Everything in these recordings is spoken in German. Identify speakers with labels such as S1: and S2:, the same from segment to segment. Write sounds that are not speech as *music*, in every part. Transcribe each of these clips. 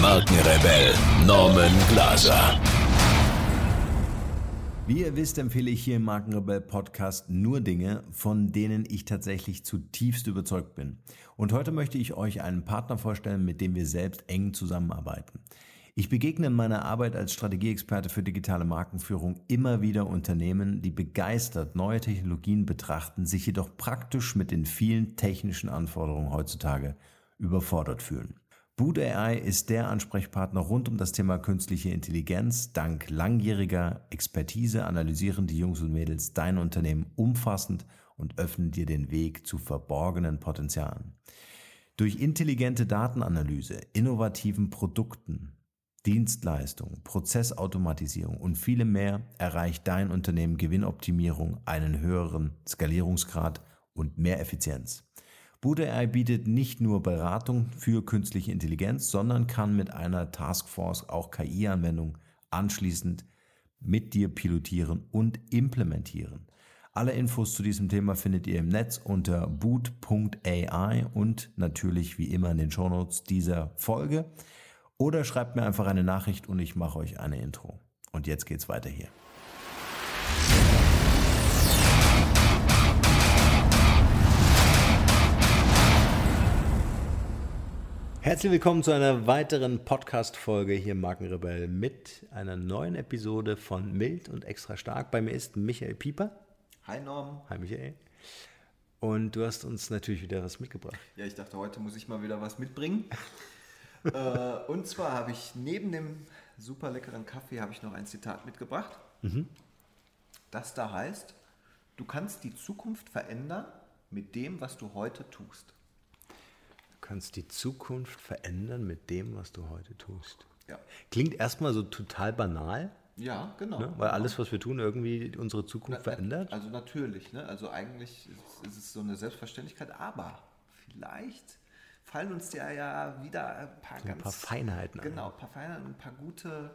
S1: Markenrebell Norman Glaser.
S2: Wie ihr wisst, empfehle ich hier im Markenrebell Podcast nur Dinge, von denen ich tatsächlich zutiefst überzeugt bin. Und heute möchte ich euch einen Partner vorstellen, mit dem wir selbst eng zusammenarbeiten. Ich begegne in meiner Arbeit als Strategieexperte für digitale Markenführung immer wieder Unternehmen, die begeistert neue Technologien betrachten, sich jedoch praktisch mit den vielen technischen Anforderungen heutzutage überfordert fühlen. Boot AI ist der Ansprechpartner rund um das Thema künstliche Intelligenz. Dank langjähriger Expertise analysieren die Jungs und Mädels dein Unternehmen umfassend und öffnen dir den Weg zu verborgenen Potenzialen. Durch intelligente Datenanalyse, innovativen Produkten, Dienstleistungen, Prozessautomatisierung und viele mehr erreicht dein Unternehmen Gewinnoptimierung, einen höheren Skalierungsgrad und mehr Effizienz. BootAI bietet nicht nur Beratung für künstliche Intelligenz, sondern kann mit einer Taskforce auch KI-Anwendungen anschließend mit dir pilotieren und implementieren. Alle Infos zu diesem Thema findet ihr im Netz unter boot.ai und natürlich wie immer in den Shownotes dieser Folge. Oder schreibt mir einfach eine Nachricht und ich mache euch eine Intro. Und jetzt geht's weiter hier. Herzlich willkommen zu einer weiteren Podcast-Folge hier im Markenrebell mit einer neuen Episode von Mild und Extra Stark. Bei mir ist Michael Pieper.
S3: Hi Norm.
S2: Hi Michael. Und du hast uns natürlich wieder was mitgebracht.
S3: Ja, ich dachte, heute muss ich mal wieder was mitbringen. *laughs* äh, und zwar habe ich neben dem super leckeren Kaffee habe ich noch ein Zitat mitgebracht. Mhm. Das da heißt, du kannst die Zukunft verändern mit dem, was du heute tust.
S2: Du kannst die Zukunft verändern mit dem, was du heute tust.
S3: Ja.
S2: Klingt erstmal so total banal.
S3: Ja, genau.
S2: Ne? Weil alles, was wir tun, irgendwie unsere Zukunft na, verändert.
S3: Also natürlich. Ne? Also eigentlich ist es so eine Selbstverständlichkeit, aber vielleicht fallen uns ja, ja wieder ein paar,
S2: so ein paar Feinheiten
S3: Genau, ein paar Feinheiten, ein paar gute,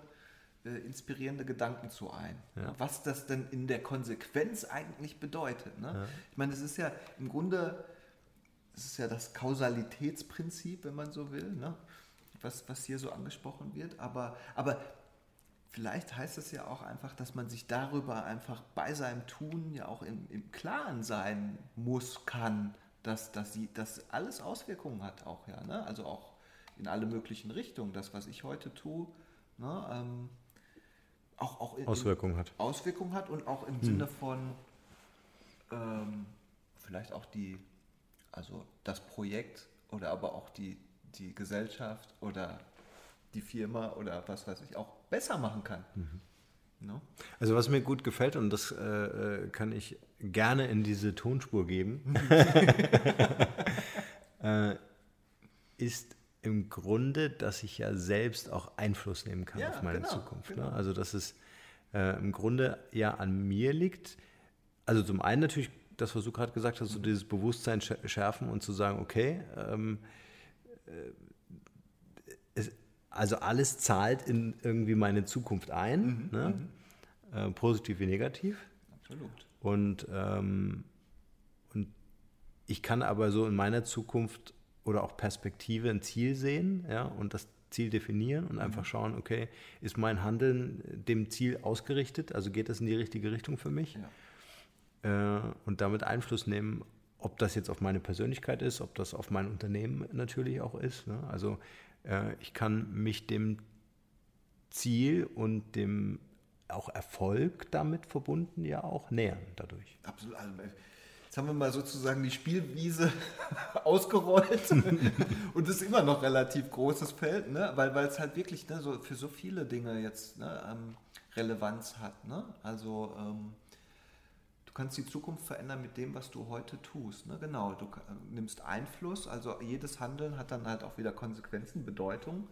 S3: äh, inspirierende Gedanken zu ein. Ja. Was das denn in der Konsequenz eigentlich bedeutet. Ne? Ja. Ich meine, es ist ja im Grunde, es ist ja das Kausalitätsprinzip, wenn man so will, ne? was, was hier so angesprochen wird. Aber, aber vielleicht heißt es ja auch einfach, dass man sich darüber einfach bei seinem Tun ja auch im, im Klaren sein muss, kann dass, dass sie das alles Auswirkungen hat auch, ja. Ne? Also auch in alle möglichen Richtungen. Das, was ich heute tue, ne? ähm, auch, auch
S2: in, Auswirkungen hat.
S3: Auswirkungen hat und auch im hm. Sinne von ähm, vielleicht auch die, also das Projekt oder aber auch die, die Gesellschaft oder die Firma oder was weiß ich auch besser machen kann. Mhm.
S2: No? Also was mir gut gefällt und das äh, äh kann ich gerne in diese Tonspur geben, *laughs* *laughs* äh, ist im Grunde, dass ich ja selbst auch Einfluss nehmen kann ja, auf meine genau, Zukunft. Ne? Genau. Ne? Also dass es äh, im Grunde ja an mir liegt. Also zum einen natürlich das, was du gerade gesagt hast, so dieses Bewusstsein schärfen und zu sagen, okay, ähm, äh, es, also alles zahlt in irgendwie meine Zukunft ein, mhm, ne? Mhm. Äh, positiv wie negativ.
S3: Absolut.
S2: Und, ähm, und ich kann aber so in meiner Zukunft oder auch Perspektive ein Ziel sehen ja, und das Ziel definieren und mhm. einfach schauen, okay, ist mein Handeln dem Ziel ausgerichtet? Also geht das in die richtige Richtung für mich? Ja. Äh, und damit Einfluss nehmen, ob das jetzt auf meine Persönlichkeit ist, ob das auf mein Unternehmen natürlich auch ist. Ne? Also äh, ich kann mich dem Ziel und dem auch Erfolg damit verbunden ja auch nähern dadurch.
S3: Absolut. Also, jetzt haben wir mal sozusagen die Spielwiese *laughs* ausgerollt *laughs* und es ist immer noch relativ großes Feld, ne? weil, weil es halt wirklich ne, so für so viele Dinge jetzt ne, ähm, Relevanz hat. Ne? Also ähm, kannst die Zukunft verändern mit dem, was du heute tust. Ne? Genau, du nimmst Einfluss, also jedes Handeln hat dann halt auch wieder Konsequenzen, Bedeutung.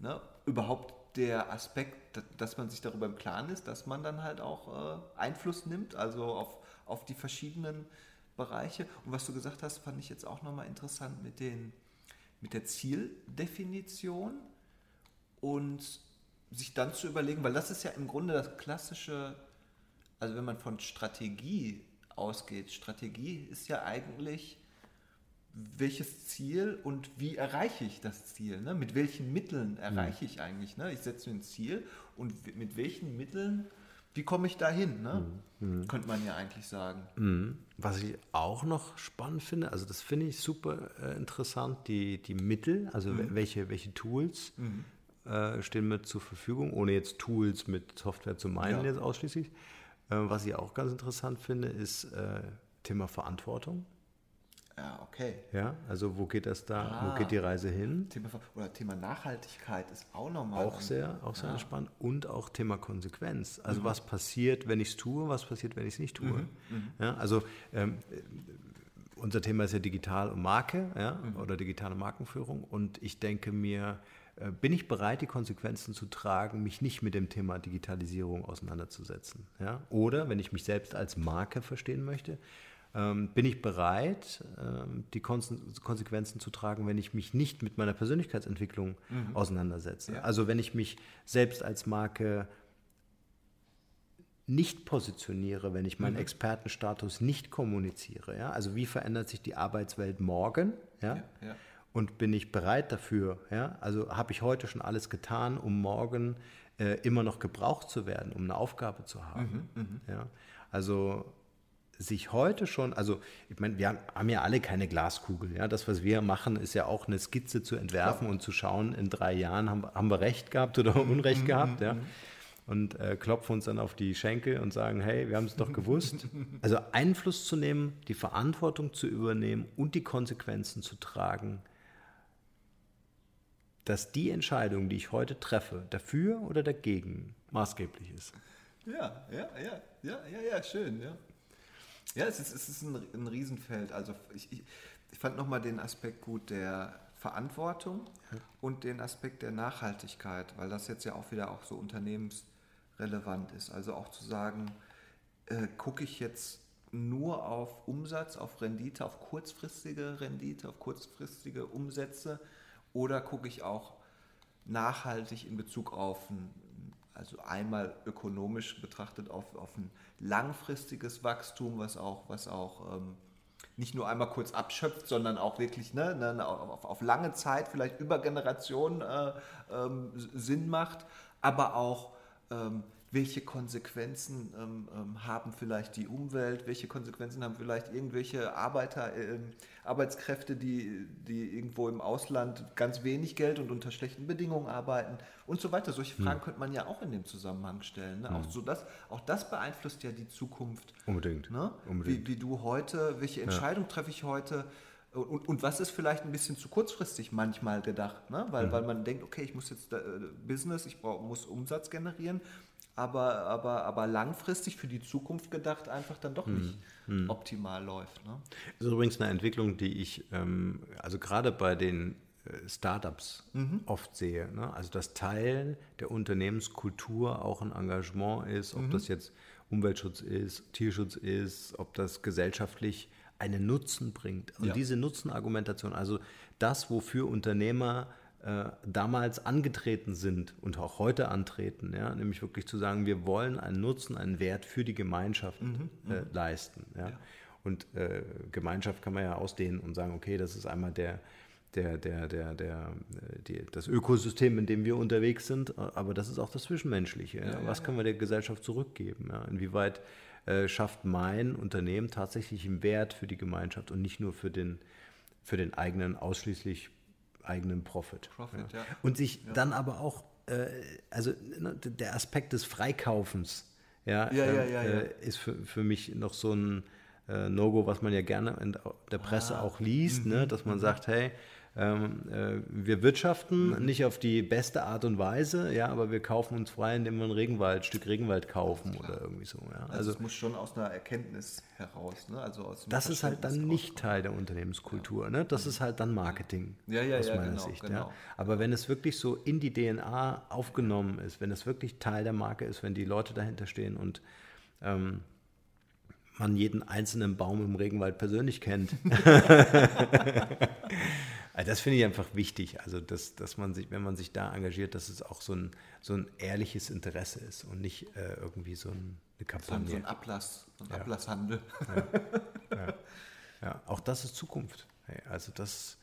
S3: Ne? Überhaupt der Aspekt, dass man sich darüber im Klaren ist, dass man dann halt auch äh, Einfluss nimmt, also auf, auf die verschiedenen Bereiche. Und was du gesagt hast, fand ich jetzt auch nochmal interessant mit, den, mit der Zieldefinition und sich dann zu überlegen, weil das ist ja im Grunde das klassische, also wenn man von Strategie ausgeht, Strategie ist ja eigentlich welches Ziel und wie erreiche ich das Ziel? Ne? Mit welchen Mitteln erreiche ich eigentlich? Ne? Ich setze mir ein Ziel und mit welchen Mitteln, wie komme ich dahin? Ne? Mhm. Könnte man ja eigentlich sagen.
S2: Mhm. Was ich auch noch spannend finde, also das finde ich super äh, interessant, die, die Mittel, also mhm. welche, welche Tools mhm. äh, stehen mir zur Verfügung, ohne jetzt Tools mit Software zu meinen ja. jetzt ausschließlich. Äh, was ich auch ganz interessant finde, ist äh, Thema Verantwortung.
S3: Ja, okay.
S2: Ja, also wo geht das da, ah, wo geht die Reise hin?
S3: Thema, oder Thema Nachhaltigkeit ist auch nochmal.
S2: Auch sehr, auch sehr ja. spannend. Und auch Thema Konsequenz. Also mhm. was passiert, wenn ich es tue, was passiert, wenn ich es nicht tue. Mhm. Mhm. Ja, also ähm, unser Thema ist ja Digital und Marke ja, mhm. oder digitale Markenführung. Und ich denke mir, bin ich bereit, die Konsequenzen zu tragen, mich nicht mit dem Thema Digitalisierung auseinanderzusetzen? Ja? Oder wenn ich mich selbst als Marke verstehen möchte, ähm, bin ich bereit, ähm, die Konsequenzen zu tragen, wenn ich mich nicht mit meiner Persönlichkeitsentwicklung mhm. auseinandersetze. Ja. Also wenn ich mich selbst als Marke nicht positioniere, wenn ich meinen mhm. Expertenstatus nicht kommuniziere. Ja? Also wie verändert sich die Arbeitswelt morgen? Ja, ja. Und bin ich bereit dafür? Ja? Also habe ich heute schon alles getan, um morgen äh, immer noch gebraucht zu werden, um eine Aufgabe zu haben? Mhm, mhm. ja? Also sich heute schon, also ich meine, wir haben ja alle keine Glaskugel. Ja? Das, was wir machen, ist ja auch eine Skizze zu entwerfen Klar. und zu schauen, in drei Jahren haben, haben wir Recht gehabt oder Unrecht mhm, gehabt. Ja? Mhm. Und äh, klopfen uns dann auf die Schenkel und sagen, hey, wir haben es doch gewusst. *laughs* Also Einfluss zu nehmen, die Verantwortung zu übernehmen und die Konsequenzen zu tragen, dass die Entscheidung, die ich heute treffe, dafür oder dagegen maßgeblich ist.
S3: Ja, ja, ja, ja, ja, ja, schön, ja. Ja, es ist, es ist ein, ein Riesenfeld. Also ich, ich, ich fand nochmal den Aspekt gut der Verantwortung ja. und den Aspekt der Nachhaltigkeit, weil das jetzt ja auch wieder auch so unternehmensrelevant ist. Also auch zu sagen, äh, gucke ich jetzt nur auf Umsatz, auf Rendite, auf kurzfristige Rendite, auf kurzfristige Umsätze oder gucke ich auch nachhaltig in Bezug auf ein also einmal ökonomisch betrachtet auf, auf ein langfristiges Wachstum, was auch, was auch ähm, nicht nur einmal kurz abschöpft, sondern auch wirklich ne, ne, auf, auf, lange Zeit, vielleicht über Generationen äh, ähm, Sinn macht, aber auch ähm, welche Konsequenzen ähm, ähm, haben vielleicht die Umwelt, welche Konsequenzen haben vielleicht irgendwelche Arbeiter, äh, Arbeitskräfte, die, die irgendwo im Ausland ganz wenig Geld und unter schlechten Bedingungen arbeiten und so weiter. Solche Fragen hm. könnte man ja auch in dem Zusammenhang stellen. Ne? Hm. Auch, so das, auch das beeinflusst ja die Zukunft.
S2: Unbedingt.
S3: Ne?
S2: Unbedingt.
S3: Wie, wie du heute, welche Entscheidung ja. treffe ich heute? Und, und, was ist vielleicht ein bisschen zu kurzfristig manchmal gedacht, ne? weil, mhm. weil man denkt, okay, ich muss jetzt äh, Business, ich brauch, muss Umsatz generieren aber, aber, aber langfristig für die Zukunft gedacht einfach dann doch nicht hm. optimal läuft. Ne?
S2: Das ist übrigens eine Entwicklung, die ich, ähm, also gerade bei den äh, Startups mhm. oft sehe. Ne? Also dass Teil der Unternehmenskultur auch ein Engagement ist, ob mhm. das jetzt Umweltschutz ist, Tierschutz ist, ob das gesellschaftlich einen Nutzen bringt. Und ja. diese Nutzenargumentation, also das, wofür Unternehmer äh, damals angetreten sind und auch heute antreten, ja, nämlich wirklich zu sagen, wir wollen einen Nutzen, einen Wert für die Gemeinschaft mhm, äh, mhm. leisten. Ja. ja. Und äh, Gemeinschaft kann man ja ausdehnen und sagen, okay, das ist einmal der, der, der, der, der, äh, die, das Ökosystem, in dem wir unterwegs sind, aber das ist auch das Zwischenmenschliche. Ja. Was können wir der Gesellschaft zurückgeben? Inwieweit äh, schafft mein Unternehmen tatsächlich einen Wert für die Gemeinschaft und nicht nur für den, für den eigenen ausschließlich eigenen Profit. Profit ja. Ja. Und sich dann aber auch, äh, also ne, der Aspekt des Freikaufens, ja, äh, ist für, für mich noch so ein äh, No-Go, was man ja gerne in der Presse ah. auch liest, ne, mhm. ne, dass man mhm. sagt, hey, ähm, wir wirtschaften nicht auf die beste Art und Weise, ja, aber wir kaufen uns frei, indem wir ein Regenwald, Stück Regenwald kaufen oder irgendwie so. Ja.
S3: Also, also es muss schon aus einer Erkenntnis heraus. Ne? Also aus
S2: das ist halt dann nicht Teil der Unternehmenskultur. Ja. Ne? Das mhm. ist halt dann Marketing
S3: ja, ja, aus ja, meiner genau, Sicht.
S2: Genau. Ja. Aber wenn es wirklich so in die DNA aufgenommen ist, wenn es wirklich Teil der Marke ist, wenn die Leute dahinter stehen und ähm, man jeden einzelnen Baum im Regenwald persönlich kennt. *laughs* *laughs* Also das finde ich einfach wichtig, also dass, dass man sich, wenn man sich da engagiert, dass es auch so ein, so ein ehrliches Interesse ist und nicht äh, irgendwie so ein, eine Kampagne.
S3: So ein, Ablass, so ein ja. Ablasshandel.
S2: Ja. Ja. ja. auch das ist Zukunft. Also das,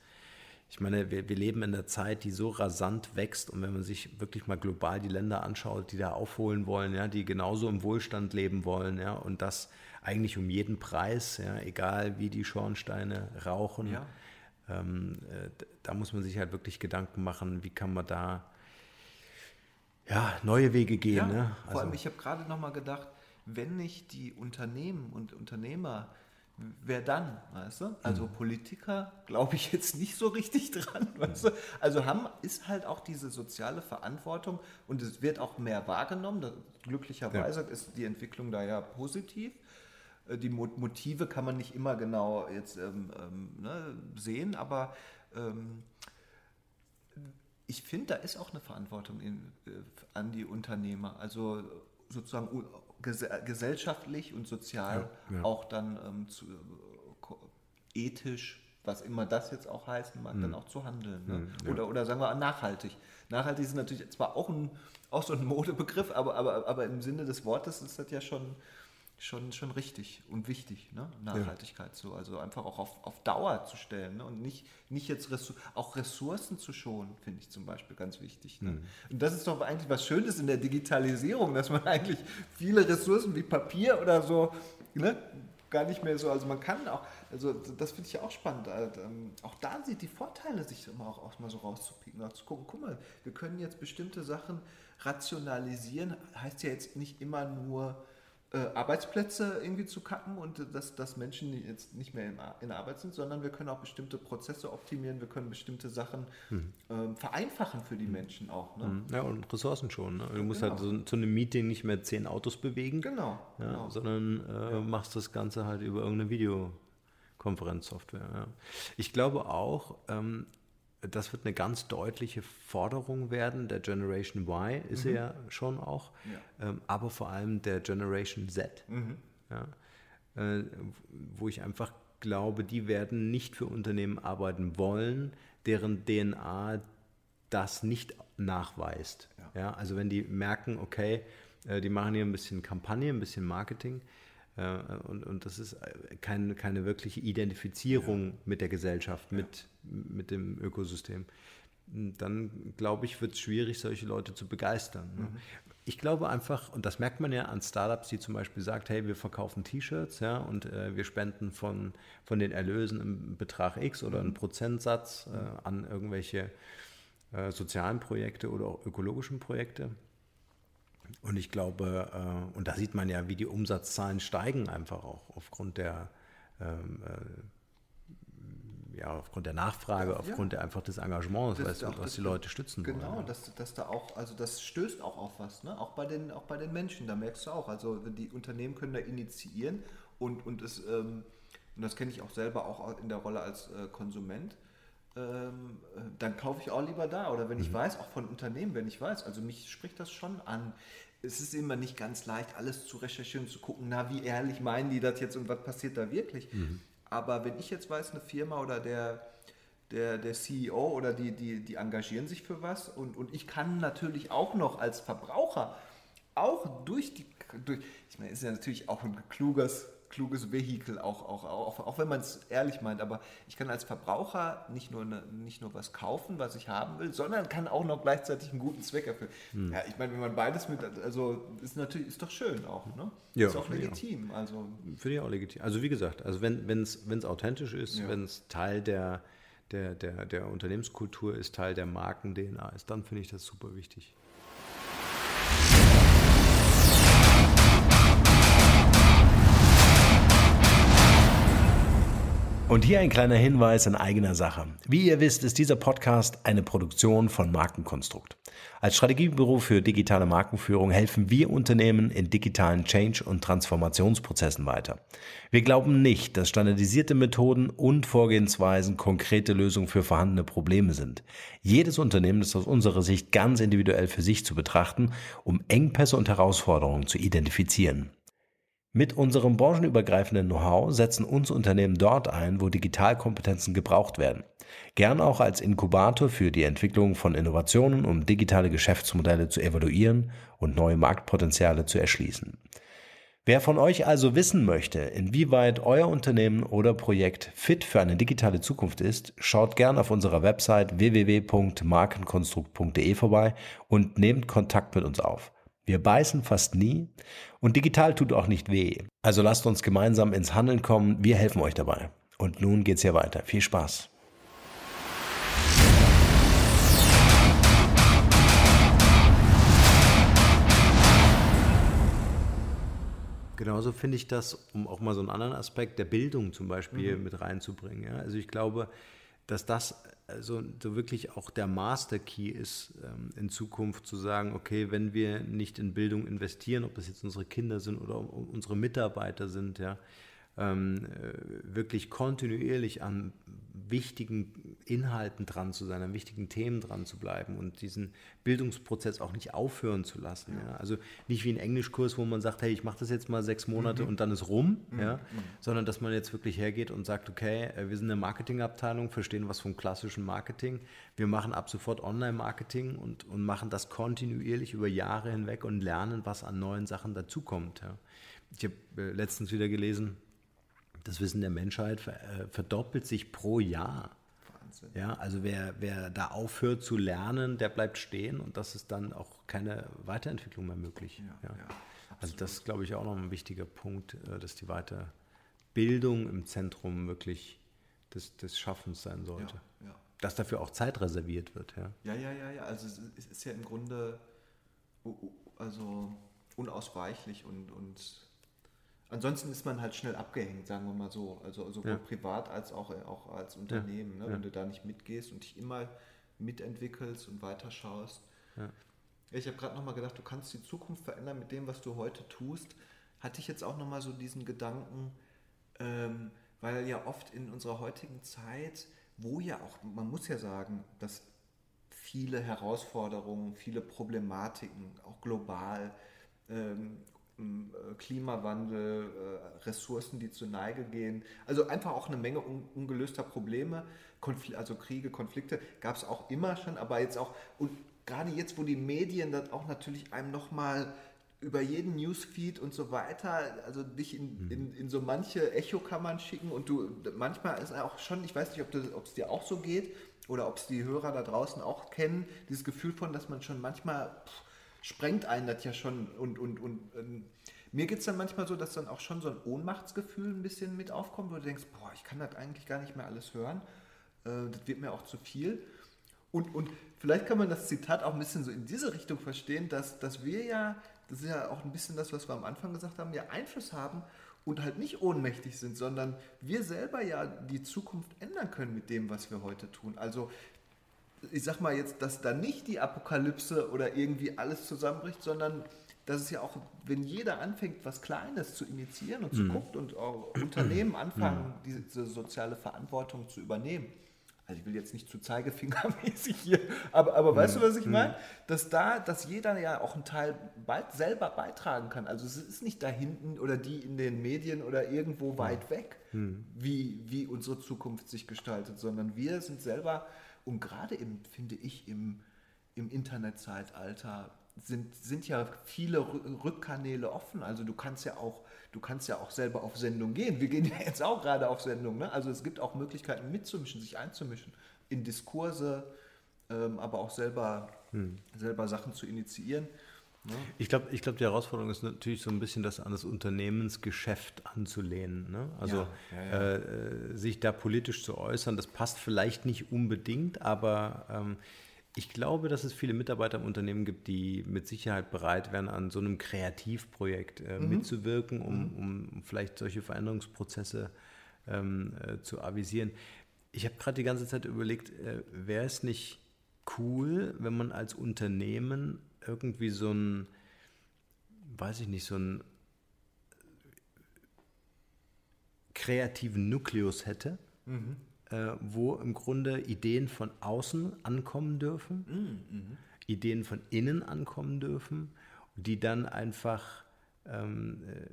S2: ich meine, wir, wir leben in einer Zeit, die so rasant wächst und wenn man sich wirklich mal global die Länder anschaut, die da aufholen wollen, ja, die genauso im Wohlstand leben wollen, ja, und das eigentlich um jeden Preis, ja, egal wie die Schornsteine rauchen. Ja ähm, äh, da muss man sich halt wirklich Gedanken machen, wie kann man da ja, neue Wege gehen. Ja, ne?
S3: also, vor allem, ich habe gerade noch mal gedacht, wenn nicht die Unternehmen und Unternehmer, wer dann, weißt du? Also mhm. Politiker glaube ich jetzt nicht so richtig *laughs* dran, weißt du? Also haben, ist halt auch diese soziale Verantwortung und es wird auch mehr wahrgenommen. Das, glücklicherweise ja. ist die Entwicklung da ja positiv. Äh, die Motive kann man nicht immer genau jetzt ähm, ähm, ne, sehen, aber ähm, ich finde, da ist auch eine Verantwortung in, äh, an die Unternehmer. Also sozusagen ges gesellschaftlich und sozial ja, ja. auch dann ähm, zu, äh, ethisch, was immer das jetzt auch heißen mag, mhm. dann auch zu handeln. Ne? Mhm, ja. oder, oder sagen wir nachhaltig. Nachhaltig ist natürlich zwar auch, ein, auch so ein Modebegriff, aber, aber, aber im Sinne des Wortes ist das ja schon schon, schon richtig und wichtig, ne? Nachhaltigkeit ja. so. Also einfach auch auf, auf Dauer zu stellen ne? und nicht, nicht jetzt Ressour auch Ressourcen zu schonen, finde ich zum Beispiel ganz wichtig. Ne? Mhm. Und das ist doch eigentlich was Schönes in der Digitalisierung, dass man *laughs* eigentlich viele Ressourcen wie Papier oder so ne? gar nicht mehr so, also man kann auch, also das finde ich auch spannend, ähm, auch da sieht die Vorteile sich immer auch, auch mal so rauszupicken, auch zu gucken, guck mal, wir können jetzt bestimmte Sachen rationalisieren, heißt ja jetzt nicht immer nur äh, Arbeitsplätze irgendwie zu kappen und dass, dass Menschen jetzt nicht mehr in, in Arbeit sind, sondern wir können auch bestimmte Prozesse optimieren, wir können bestimmte Sachen hm. ähm, vereinfachen für die hm. Menschen auch. Ne? Hm.
S2: Ja, und Ressourcen schon. Ne? Du musst halt genau. halt so, zu einem Meeting nicht mehr zehn Autos bewegen,
S3: genau,
S2: ja, genau. sondern äh, ja. machst das Ganze halt über irgendeine Videokonferenzsoftware. Ja. Ich glaube auch, ähm, das wird eine ganz deutliche Forderung werden. Der Generation Y ist mhm. ja schon auch, ja. Ähm, aber vor allem der Generation Z, mhm. ja, äh, wo ich einfach glaube, die werden nicht für Unternehmen arbeiten wollen, deren DNA das nicht nachweist. Ja. ja also wenn die merken, okay, äh, die machen hier ein bisschen Kampagne, ein bisschen Marketing, und, und das ist keine, keine wirkliche Identifizierung ja. mit der Gesellschaft, ja. mit, mit dem Ökosystem. Dann glaube ich, wird es schwierig, solche Leute zu begeistern. Ne? Mhm. Ich glaube einfach, und das merkt man ja an Startups, die zum Beispiel sagt, hey, wir verkaufen T-Shirts ja, und äh, wir spenden von, von den Erlösen einen Betrag X oder einen mhm. Prozentsatz äh, an irgendwelche äh, sozialen Projekte oder auch ökologischen Projekte. Und ich glaube, äh, und da sieht man ja, wie die Umsatzzahlen steigen, einfach auch aufgrund der, ähm, äh, ja, aufgrund der Nachfrage, aufgrund ja. der, einfach des Engagements, das, weißt, was die Leute stützen
S3: genau, wollen. Genau, dass, dass da auch, also das stößt auch auf was, ne? auch, bei den, auch bei den Menschen, da merkst du auch, also die Unternehmen können da initiieren und, und, es, ähm, und das kenne ich auch selber auch in der Rolle als äh, Konsument, ähm, äh, dann kaufe ich auch lieber da. Oder wenn ich mhm. weiß, auch von Unternehmen, wenn ich weiß, also mich spricht das schon an. Es ist immer nicht ganz leicht, alles zu recherchieren, zu gucken, na, wie ehrlich meinen die das jetzt und was passiert da wirklich. Mhm. Aber wenn ich jetzt weiß, eine Firma oder der, der, der CEO oder die, die, die engagieren sich für was und, und ich kann natürlich auch noch als Verbraucher auch durch die, durch, ich meine, ist ja natürlich auch ein kluges kluges Vehikel, auch, auch, auch, auch wenn man es ehrlich meint. Aber ich kann als Verbraucher nicht nur, ne, nicht nur was kaufen, was ich haben will, sondern kann auch noch gleichzeitig einen guten Zweck erfüllen. Hm. Ja, ich meine, wenn man beides mit, also ist natürlich, ist doch schön auch, ne?
S2: Ja,
S3: ist auch legitim.
S2: Auch. Also. Finde ich auch legitim. Also wie gesagt, also wenn es authentisch ist, ja. wenn es Teil der, der, der, der Unternehmenskultur ist, Teil der Marken-DNA ist, dann finde ich das super wichtig. Und hier ein kleiner Hinweis in eigener Sache. Wie ihr wisst, ist dieser Podcast eine Produktion von Markenkonstrukt. Als Strategiebüro für digitale Markenführung helfen wir Unternehmen in digitalen Change- und Transformationsprozessen weiter. Wir glauben nicht, dass standardisierte Methoden und Vorgehensweisen konkrete Lösungen für vorhandene Probleme sind. Jedes Unternehmen ist aus unserer Sicht ganz individuell für sich zu betrachten, um Engpässe und Herausforderungen zu identifizieren. Mit unserem branchenübergreifenden Know-how setzen uns Unternehmen dort ein, wo Digitalkompetenzen gebraucht werden. Gern auch als Inkubator für die Entwicklung von Innovationen, um digitale Geschäftsmodelle zu evaluieren und neue Marktpotenziale zu erschließen. Wer von euch also wissen möchte, inwieweit euer Unternehmen oder Projekt fit für eine digitale Zukunft ist, schaut gern auf unserer Website www.markenkonstrukt.de vorbei und nehmt Kontakt mit uns auf. Wir beißen fast nie und digital tut auch nicht weh. Also lasst uns gemeinsam ins Handeln kommen. Wir helfen euch dabei. Und nun geht's hier weiter. Viel Spaß. Genauso finde ich das, um auch mal so einen anderen Aspekt der Bildung zum Beispiel mhm. mit reinzubringen. Ja? Also ich glaube, dass das also so wirklich auch der Master Key ist, ähm, in Zukunft zu sagen, okay, wenn wir nicht in Bildung investieren, ob das jetzt unsere Kinder sind oder unsere Mitarbeiter sind, ja, ähm, äh, wirklich kontinuierlich an wichtigen Inhalten dran zu sein, an wichtigen Themen dran zu bleiben und diesen Bildungsprozess auch nicht aufhören zu lassen. Ja. Ja. Also nicht wie ein Englischkurs, wo man sagt, hey, ich mache das jetzt mal sechs Monate mhm. und dann ist rum, mhm. ja, mhm. sondern dass man jetzt wirklich hergeht und sagt, okay, äh, wir sind eine Marketingabteilung, verstehen was vom klassischen Marketing, wir machen ab sofort Online-Marketing und, und machen das kontinuierlich über Jahre hinweg und lernen, was an neuen Sachen dazukommt. Ja. Ich habe äh, letztens wieder gelesen, das Wissen der Menschheit äh, verdoppelt sich pro Jahr. Wahnsinn. Ja, also wer, wer da aufhört zu lernen, der bleibt stehen und das ist dann auch keine Weiterentwicklung mehr möglich. Ja, ja. Ja, also das ist, glaube ich, auch noch ein wichtiger Punkt, äh, dass die Weiterbildung im Zentrum wirklich des, des Schaffens sein sollte. Dass dafür auch Zeit reserviert wird. Ja,
S3: ja, ja, ja. ja. Also es ist ja im Grunde also unausweichlich und, und Ansonsten ist man halt schnell abgehängt, sagen wir mal so. Also sowohl ja. privat als auch, auch als Unternehmen. Ja. Ne? Wenn du da nicht mitgehst und dich immer mitentwickelst und weiterschaust. Ja. Ich habe gerade nochmal gedacht, du kannst die Zukunft verändern mit dem, was du heute tust. Hatte ich jetzt auch nochmal so diesen Gedanken, ähm, weil ja oft in unserer heutigen Zeit, wo ja auch, man muss ja sagen, dass viele Herausforderungen, viele Problematiken, auch global, ähm, äh, Klimawandel, äh, Ressourcen, die zur Neige gehen. Also einfach auch eine Menge ungelöster Probleme, also Kriege, Konflikte gab es auch immer schon, aber jetzt auch, und gerade jetzt, wo die Medien das auch natürlich einem nochmal über jeden Newsfeed und so weiter, also dich in, mhm. in, in so manche Echokammern schicken und du manchmal ist auch schon, ich weiß nicht, ob es dir auch so geht oder ob es die Hörer da draußen auch kennen, dieses Gefühl von, dass man schon manchmal pff, sprengt einen das ja schon und, und, und ähm, mir geht es dann manchmal so, dass dann auch schon so ein Ohnmachtsgefühl ein bisschen mit aufkommt, wo du denkst, boah, ich kann das eigentlich gar nicht mehr alles hören. Äh, das wird mir auch zu viel. Und, und vielleicht kann man das Zitat auch ein bisschen so in diese Richtung verstehen, dass, dass wir ja, das ist ja auch ein bisschen das, was wir am Anfang gesagt haben, ja Einfluss haben und halt nicht ohnmächtig sind, sondern wir selber ja die Zukunft ändern können mit dem, was wir heute tun. Also ich sag mal jetzt, dass da nicht die Apokalypse oder irgendwie alles zusammenbricht, sondern dass es ja auch, wenn jeder anfängt, was Kleines zu initiieren und zu mhm. gucken und auch Unternehmen *clears throat* anfangen, mhm. diese soziale Verantwortung zu übernehmen. Also ich will jetzt nicht zu Zeigefingermäßig hier, aber, aber mhm. weißt du, was ich mhm. meine? Dass da, dass jeder ja auch einen Teil bald selber beitragen kann. Also es ist nicht da hinten oder die in den Medien oder irgendwo weit weg, mhm. wie, wie unsere Zukunft sich gestaltet, sondern wir sind selber und gerade im, finde ich, im, im Internetzeitalter sind, sind ja viele Rückkanäle offen. Also du kannst ja auch, du kannst ja auch selber auf Sendung gehen. Wir gehen *laughs* ja jetzt auch gerade auf Sendung. Ne? Also es gibt auch Möglichkeiten mitzumischen, sich einzumischen in Diskurse, ähm, aber auch selber, hm. selber Sachen zu initiieren.
S2: Ne? Ich glaube, ich glaub, die Herausforderung ist natürlich so ein bisschen das an das Unternehmensgeschäft anzulehnen. Ne? Also ja, ja, ja. Äh, sich da politisch zu äußern, das passt vielleicht nicht unbedingt, aber ähm, ich glaube, dass es viele Mitarbeiter im Unternehmen gibt, die mit Sicherheit bereit wären, an so einem Kreativprojekt äh, mhm. mitzuwirken, um, mhm. um, vielleicht solche Veränderungsprozesse ähm, äh, zu avisieren. Ich habe gerade die ganze Zeit überlegt, äh, wäre es nicht cool, wenn man als Unternehmen irgendwie so ein, weiß ich nicht, so ein kreativen Nukleus hätte, mhm. äh, wo im Grunde Ideen von außen ankommen dürfen, mhm. Ideen von innen ankommen dürfen, die dann einfach, ähm, äh,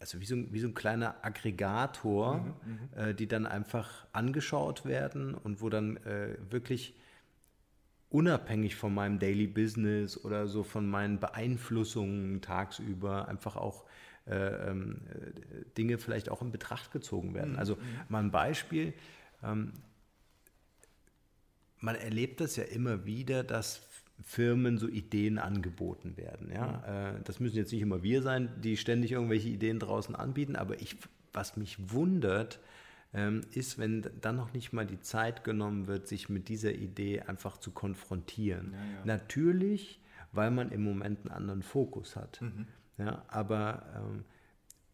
S2: also wie so, wie so ein kleiner Aggregator, mhm, mhm, äh, die dann einfach angeschaut werden und wo dann äh, wirklich unabhängig von meinem Daily Business oder so von meinen Beeinflussungen tagsüber einfach auch äh, ähm, äh, Dinge vielleicht auch in Betracht gezogen werden. Mhm. Also mal ein Beispiel. Ähm, man erlebt das ja immer wieder, dass Firmen so Ideen angeboten werden. Ja? Mhm. Äh, das müssen jetzt nicht immer wir sein, die ständig irgendwelche Ideen draußen anbieten, aber ich, was mich wundert, ist, wenn dann noch nicht mal die Zeit genommen wird, sich mit dieser Idee einfach zu konfrontieren. Ja, ja. Natürlich, weil man im Moment einen anderen Fokus hat. Mhm. Ja, aber ähm,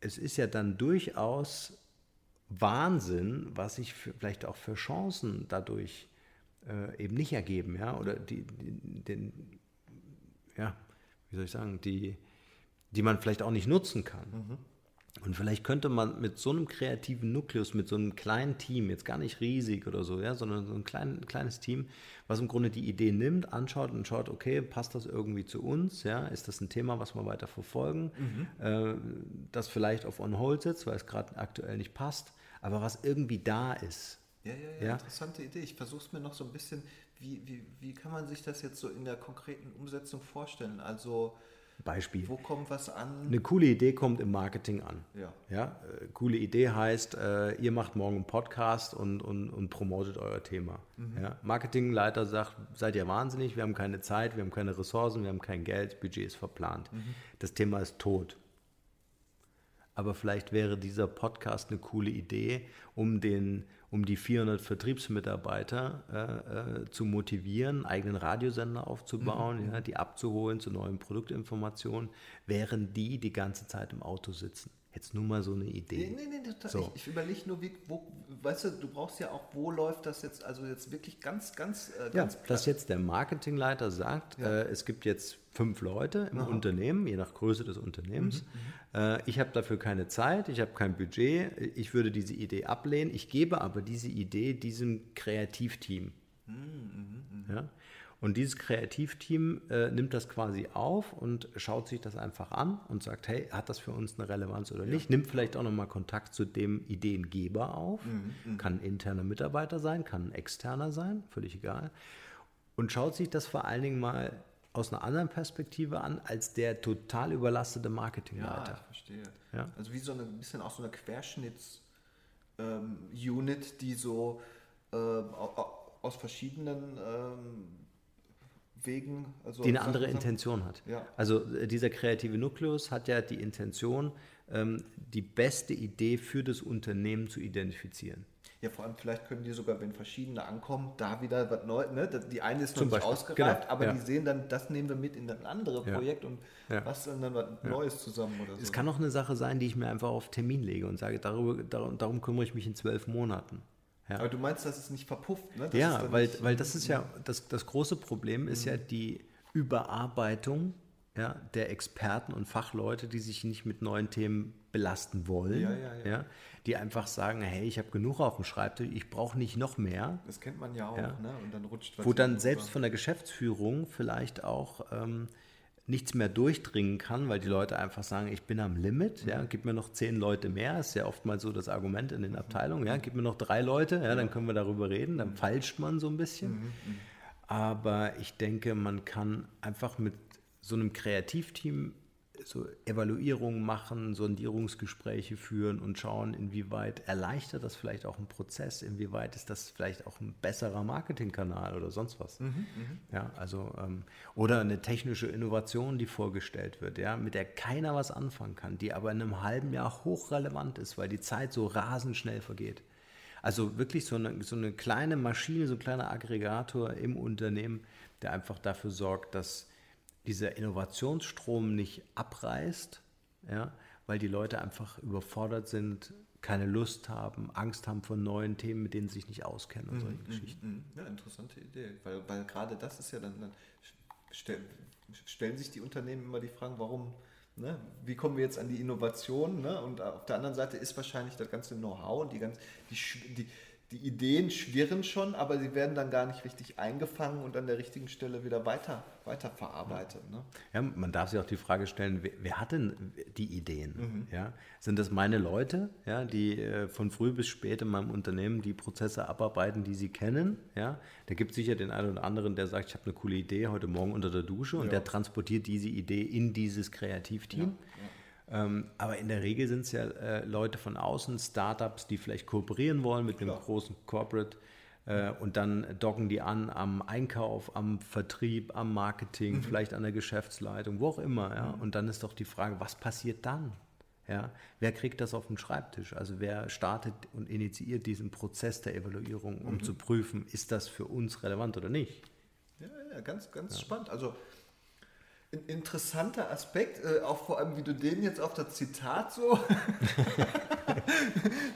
S2: es ist ja dann durchaus Wahnsinn, was sich vielleicht auch für Chancen dadurch äh, eben nicht ergeben, ja, oder die, die, den, ja, wie soll ich sagen, die, die man vielleicht auch nicht nutzen kann. Mhm. Und vielleicht könnte man mit so einem kreativen Nukleus, mit so einem kleinen Team, jetzt gar nicht riesig oder so, ja, sondern so ein klein, kleines Team, was im Grunde die Idee nimmt, anschaut und schaut, okay, passt das irgendwie zu uns? Ja, ist das ein Thema, was wir weiter verfolgen? Mhm. Äh, das vielleicht auf On Hold sitzt, weil es gerade aktuell nicht passt, aber was irgendwie da ist.
S3: Ja, ja, ja, ja? interessante Idee. Ich versuche es mir noch so ein bisschen, wie, wie, wie kann man sich das jetzt so in der konkreten Umsetzung vorstellen? Also
S2: Beispiel.
S3: Wo kommt was an?
S2: Eine coole Idee kommt im Marketing an.
S3: Ja.
S2: ja äh, coole Idee heißt, äh, ihr macht morgen einen Podcast und, und, und promotet euer Thema. Mhm. Ja? Marketingleiter sagt, seid ihr wahnsinnig, wir haben keine Zeit, wir haben keine Ressourcen, wir haben kein Geld, Budget ist verplant. Mhm. Das Thema ist tot. Aber vielleicht wäre dieser Podcast eine coole Idee, um den um die 400 Vertriebsmitarbeiter äh, äh, zu motivieren, einen eigenen Radiosender aufzubauen, mhm. ja, die abzuholen zu neuen Produktinformationen, während die die ganze Zeit im Auto sitzen. Jetzt nur mal so eine Idee.
S3: Nee, nee, nee, so. Ich, ich überlege nur, wie, wo, weißt du, du brauchst ja auch, wo läuft das jetzt, also jetzt wirklich ganz, ganz,
S2: äh, ganz Ja, dass jetzt der Marketingleiter sagt, ja. äh, es gibt jetzt fünf Leute im Aha. Unternehmen, je nach Größe des Unternehmens. Mhm, mhm. äh, ich habe dafür keine Zeit, ich habe kein Budget, ich würde diese Idee ablehnen. Ich gebe aber diese Idee diesem Kreativteam. Mhm, mhm, mhm. ja? Und dieses Kreativteam äh, nimmt das quasi auf und schaut sich das einfach an und sagt, hey, hat das für uns eine Relevanz oder ja. nicht? Nimmt vielleicht auch nochmal Kontakt zu dem Ideengeber auf. Mhm, mhm, kann ein interner Mitarbeiter sein, kann ein externer sein, völlig egal. Und schaut sich das vor allen Dingen mal aus einer anderen Perspektive an, als der total überlastete Marketingleiter. Ja,
S3: ich verstehe. Ja? Also wie so ein bisschen auch so eine Querschnitts-Unit, ähm, die so äh, aus verschiedenen ähm, Wegen.
S2: Also die eine andere Intention hat. Ja. Also äh, dieser kreative Nukleus hat ja die Intention, ähm, die beste Idee für das Unternehmen zu identifizieren.
S3: Ja, vor allem vielleicht können die sogar, wenn verschiedene ankommen, da wieder was Neues. Ne? Die eine ist noch Zum nicht Beispiel. ausgereift, genau. aber ja. die sehen dann, das nehmen wir mit in ein anderes ja. Projekt und ja. basteln dann was Neues zusammen oder so.
S2: Es kann auch eine Sache sein, die ich mir einfach auf Termin lege und sage, darüber, darum, darum kümmere ich mich in zwölf Monaten.
S3: Ja. Aber du meinst, dass es nicht verpufft, ne?
S2: Das ja, weil, weil das ist ja, das, das große Problem ist mhm. ja die Überarbeitung ja, der Experten und Fachleute, die sich nicht mit neuen Themen belasten wollen, ja, ja, ja. die einfach sagen, hey, ich habe genug auf dem Schreibtisch, ich brauche nicht noch mehr.
S3: Das kennt man ja auch, ne? und dann rutscht
S2: Wo dann selbst von der Geschäftsführung vielleicht auch ähm, nichts mehr durchdringen kann, weil die Leute einfach sagen, ich bin am Limit, ja, mhm. gib mir noch zehn Leute mehr, ist ja oftmals so das Argument in den Abteilungen, ja, gib mir noch drei Leute, ja, dann können wir darüber reden, dann mhm. falscht man so ein bisschen. Mhm, Aber ich denke, man kann einfach mit so einem Kreativteam so Evaluierungen machen, Sondierungsgespräche führen und schauen, inwieweit erleichtert das vielleicht auch einen Prozess, inwieweit ist das vielleicht auch ein besserer Marketingkanal oder sonst was. Mhm, mhm. ja, also, ähm, oder eine technische Innovation, die vorgestellt wird, ja, mit der keiner was anfangen kann, die aber in einem halben Jahr hochrelevant ist, weil die Zeit so rasend schnell vergeht. Also wirklich so eine, so eine kleine Maschine, so ein kleiner Aggregator im Unternehmen, der einfach dafür sorgt, dass dieser Innovationsstrom nicht abreißt, ja, weil die Leute einfach überfordert sind, keine Lust haben, Angst haben vor neuen Themen, mit denen sie sich nicht auskennen und solche
S3: Mhm,
S2: Geschichten.
S3: mhm. Ja, interessante Idee, weil, weil gerade das ist ja dann, dann stell, stellen sich die Unternehmen immer die Fragen, warum, ne, wie kommen wir jetzt an die Innovation, ne? und auf der anderen Seite ist wahrscheinlich das ganze Know-how und die, ganz, die, die, die Ideen schwirren schon, aber sie werden dann gar nicht richtig eingefangen und an der richtigen Stelle wieder weiter, weiter verarbeitet. Ne?
S2: Ja, man darf sich auch die Frage stellen, wer, wer hat denn die Ideen?
S3: Mhm.
S2: Ja? Sind das meine Leute, ja, die äh, von früh bis spät in meinem Unternehmen die Prozesse abarbeiten, die sie kennen? Ja? Da gibt es sicher den einen oder anderen, der sagt, ich habe eine coole Idee heute Morgen unter der Dusche und
S3: Ja.
S2: der transportiert diese Idee in dieses Kreativteam. Ähm, aber in der Regel sind es ja äh, Leute von außen, Startups, die vielleicht kooperieren wollen mit einem
S3: Klar.
S2: großen Corporate äh, und dann docken die an am Einkauf, am Vertrieb, am Marketing,
S3: Mhm.
S2: vielleicht an der Geschäftsleitung, wo auch immer. Ja? Und dann ist doch die Frage, was passiert dann? Ja? Wer kriegt das auf den Schreibtisch? Also wer startet und initiiert diesen Prozess der Evaluierung, um
S3: Mhm.
S2: zu prüfen, ist das für uns relevant oder nicht?
S3: Ja, ja, ganz, ganz spannend. Also ein interessanter Aspekt, äh, auch vor allem, wie du den jetzt auf das Zitat so *laughs*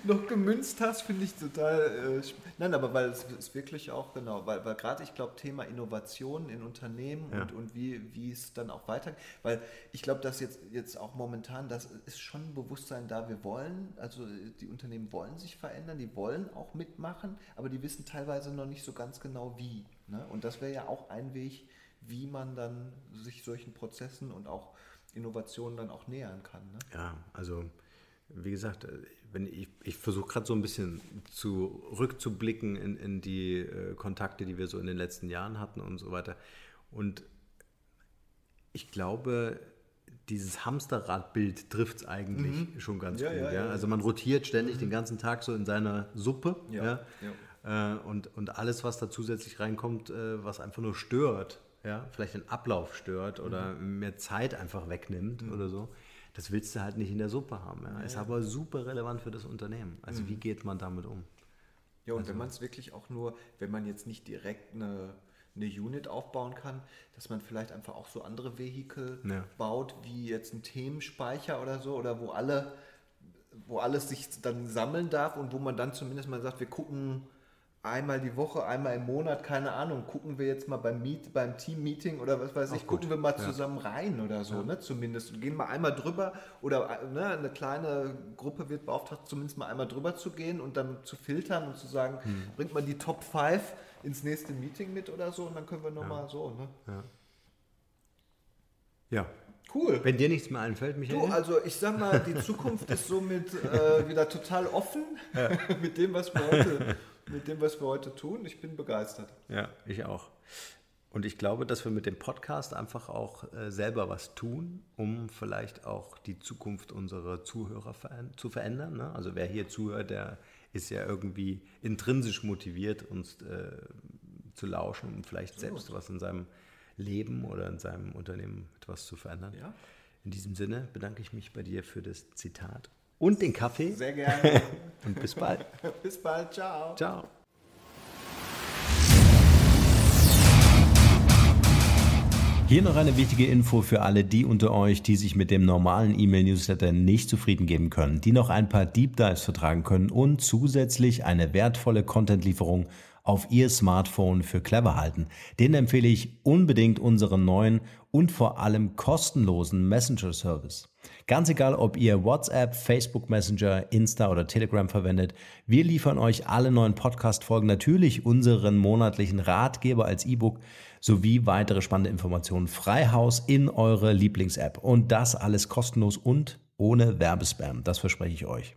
S3: noch gemünzt hast, finde ich total. Äh, Nein, aber weil es ist wirklich auch genau, weil, weil gerade ich glaube, Thema Innovation in Unternehmen
S2: Ja.
S3: und, und wie, wie es dann auch weitergeht, weil ich glaube, dass jetzt, jetzt auch momentan, das ist schon ein Bewusstsein da, wir wollen, also die Unternehmen wollen sich verändern, die wollen auch mitmachen, aber die wissen teilweise noch nicht so ganz genau wie. Ne? Und das wäre ja auch ein Weg, wie man dann sich solchen Prozessen und auch Innovationen dann auch nähern kann. Ne?
S2: Ja, also wie gesagt, äh, wenn ich, ich versuche gerade so ein bisschen zurückzublicken in, in die äh, Kontakte, die wir so in den letzten Jahren hatten und so weiter. Und ich glaube, dieses Hamsterradbild trifft es eigentlich schon ganz
S3: Ja,
S2: gut.
S3: ja,
S2: Ja. Also man rotiert ständig den ganzen Tag so in seiner Suppe. Äh, und, und alles, was da zusätzlich reinkommt, äh, was einfach nur stört, ja, vielleicht den Ablauf stört oder
S3: Mhm.
S2: mehr Zeit einfach wegnimmt oder so, das willst du halt nicht in der Suppe haben. Ja. Ist aber super relevant für das Unternehmen. Also
S3: Mhm.
S2: wie geht man damit um?
S3: Ja, und
S2: Also
S3: wenn man es wirklich auch nur, wenn man jetzt nicht direkt eine, eine Unit aufbauen kann, dass man vielleicht einfach auch so andere Vehikel
S2: Ja.
S3: baut, wie jetzt ein Themenspeicher oder so, oder wo alle, wo alles sich dann sammeln darf und wo man dann zumindest mal sagt, wir gucken einmal die Woche, einmal im Monat, keine Ahnung, gucken wir jetzt mal beim Meet, beim Team-Meeting oder was weiß ich,
S2: Auch gut.
S3: gucken wir mal
S2: Ja.
S3: zusammen rein oder so, ne, zumindest. Und gehen mal einmal drüber oder ne, eine kleine Gruppe wird beauftragt, zumindest mal einmal drüber zu gehen und dann zu filtern und zu sagen,
S2: Hm.
S3: bringt man die Top 5 ins nächste Meeting mit oder so und dann können wir nochmal so, ne.
S2: Ja.
S3: Cool.
S2: Wenn dir nichts mehr einfällt, Michael?
S3: Du, also ich sag mal, die Zukunft ist somit äh, wieder total offen *laughs* mit dem, was wir heute, mit dem, was wir heute tun. Ich bin begeistert.
S2: Ja, ich auch. Und ich glaube, dass wir mit dem Podcast einfach auch äh, selber was tun, um vielleicht auch die Zukunft unserer Zuhörer zu verändern. Ne? Also wer hier zuhört, der ist ja irgendwie intrinsisch motiviert, uns äh, zu lauschen und vielleicht selbst was in seinem Leben oder in seinem Unternehmen etwas zu verändern.
S3: Ja.
S2: In diesem Sinne bedanke ich mich bei dir für das Zitat und den Kaffee
S3: Sehr gerne. *laughs*
S2: und bis bald. *laughs*
S3: Bis bald. Ciao.
S2: Ciao. Hier noch eine wichtige Info für alle die unter euch, die sich mit dem normalen E-Mail-Newsletter nicht zufrieden geben können, die noch ein paar Deep Dives vertragen können und zusätzlich eine wertvolle Content-Lieferung auf ihr Smartphone für clever halten. Den empfehle ich unbedingt unseren neuen und vor allem kostenlosen Messenger-Service. Ganz egal, ob ihr WhatsApp, Facebook Messenger, Insta oder Telegram verwendet, wir liefern euch alle neuen Podcast-Folgen, natürlich unseren monatlichen Ratgeber als E-Book sowie weitere spannende Informationen frei Haus in eure Lieblings-App. Und das alles kostenlos und ohne Werbespam. Das verspreche ich euch.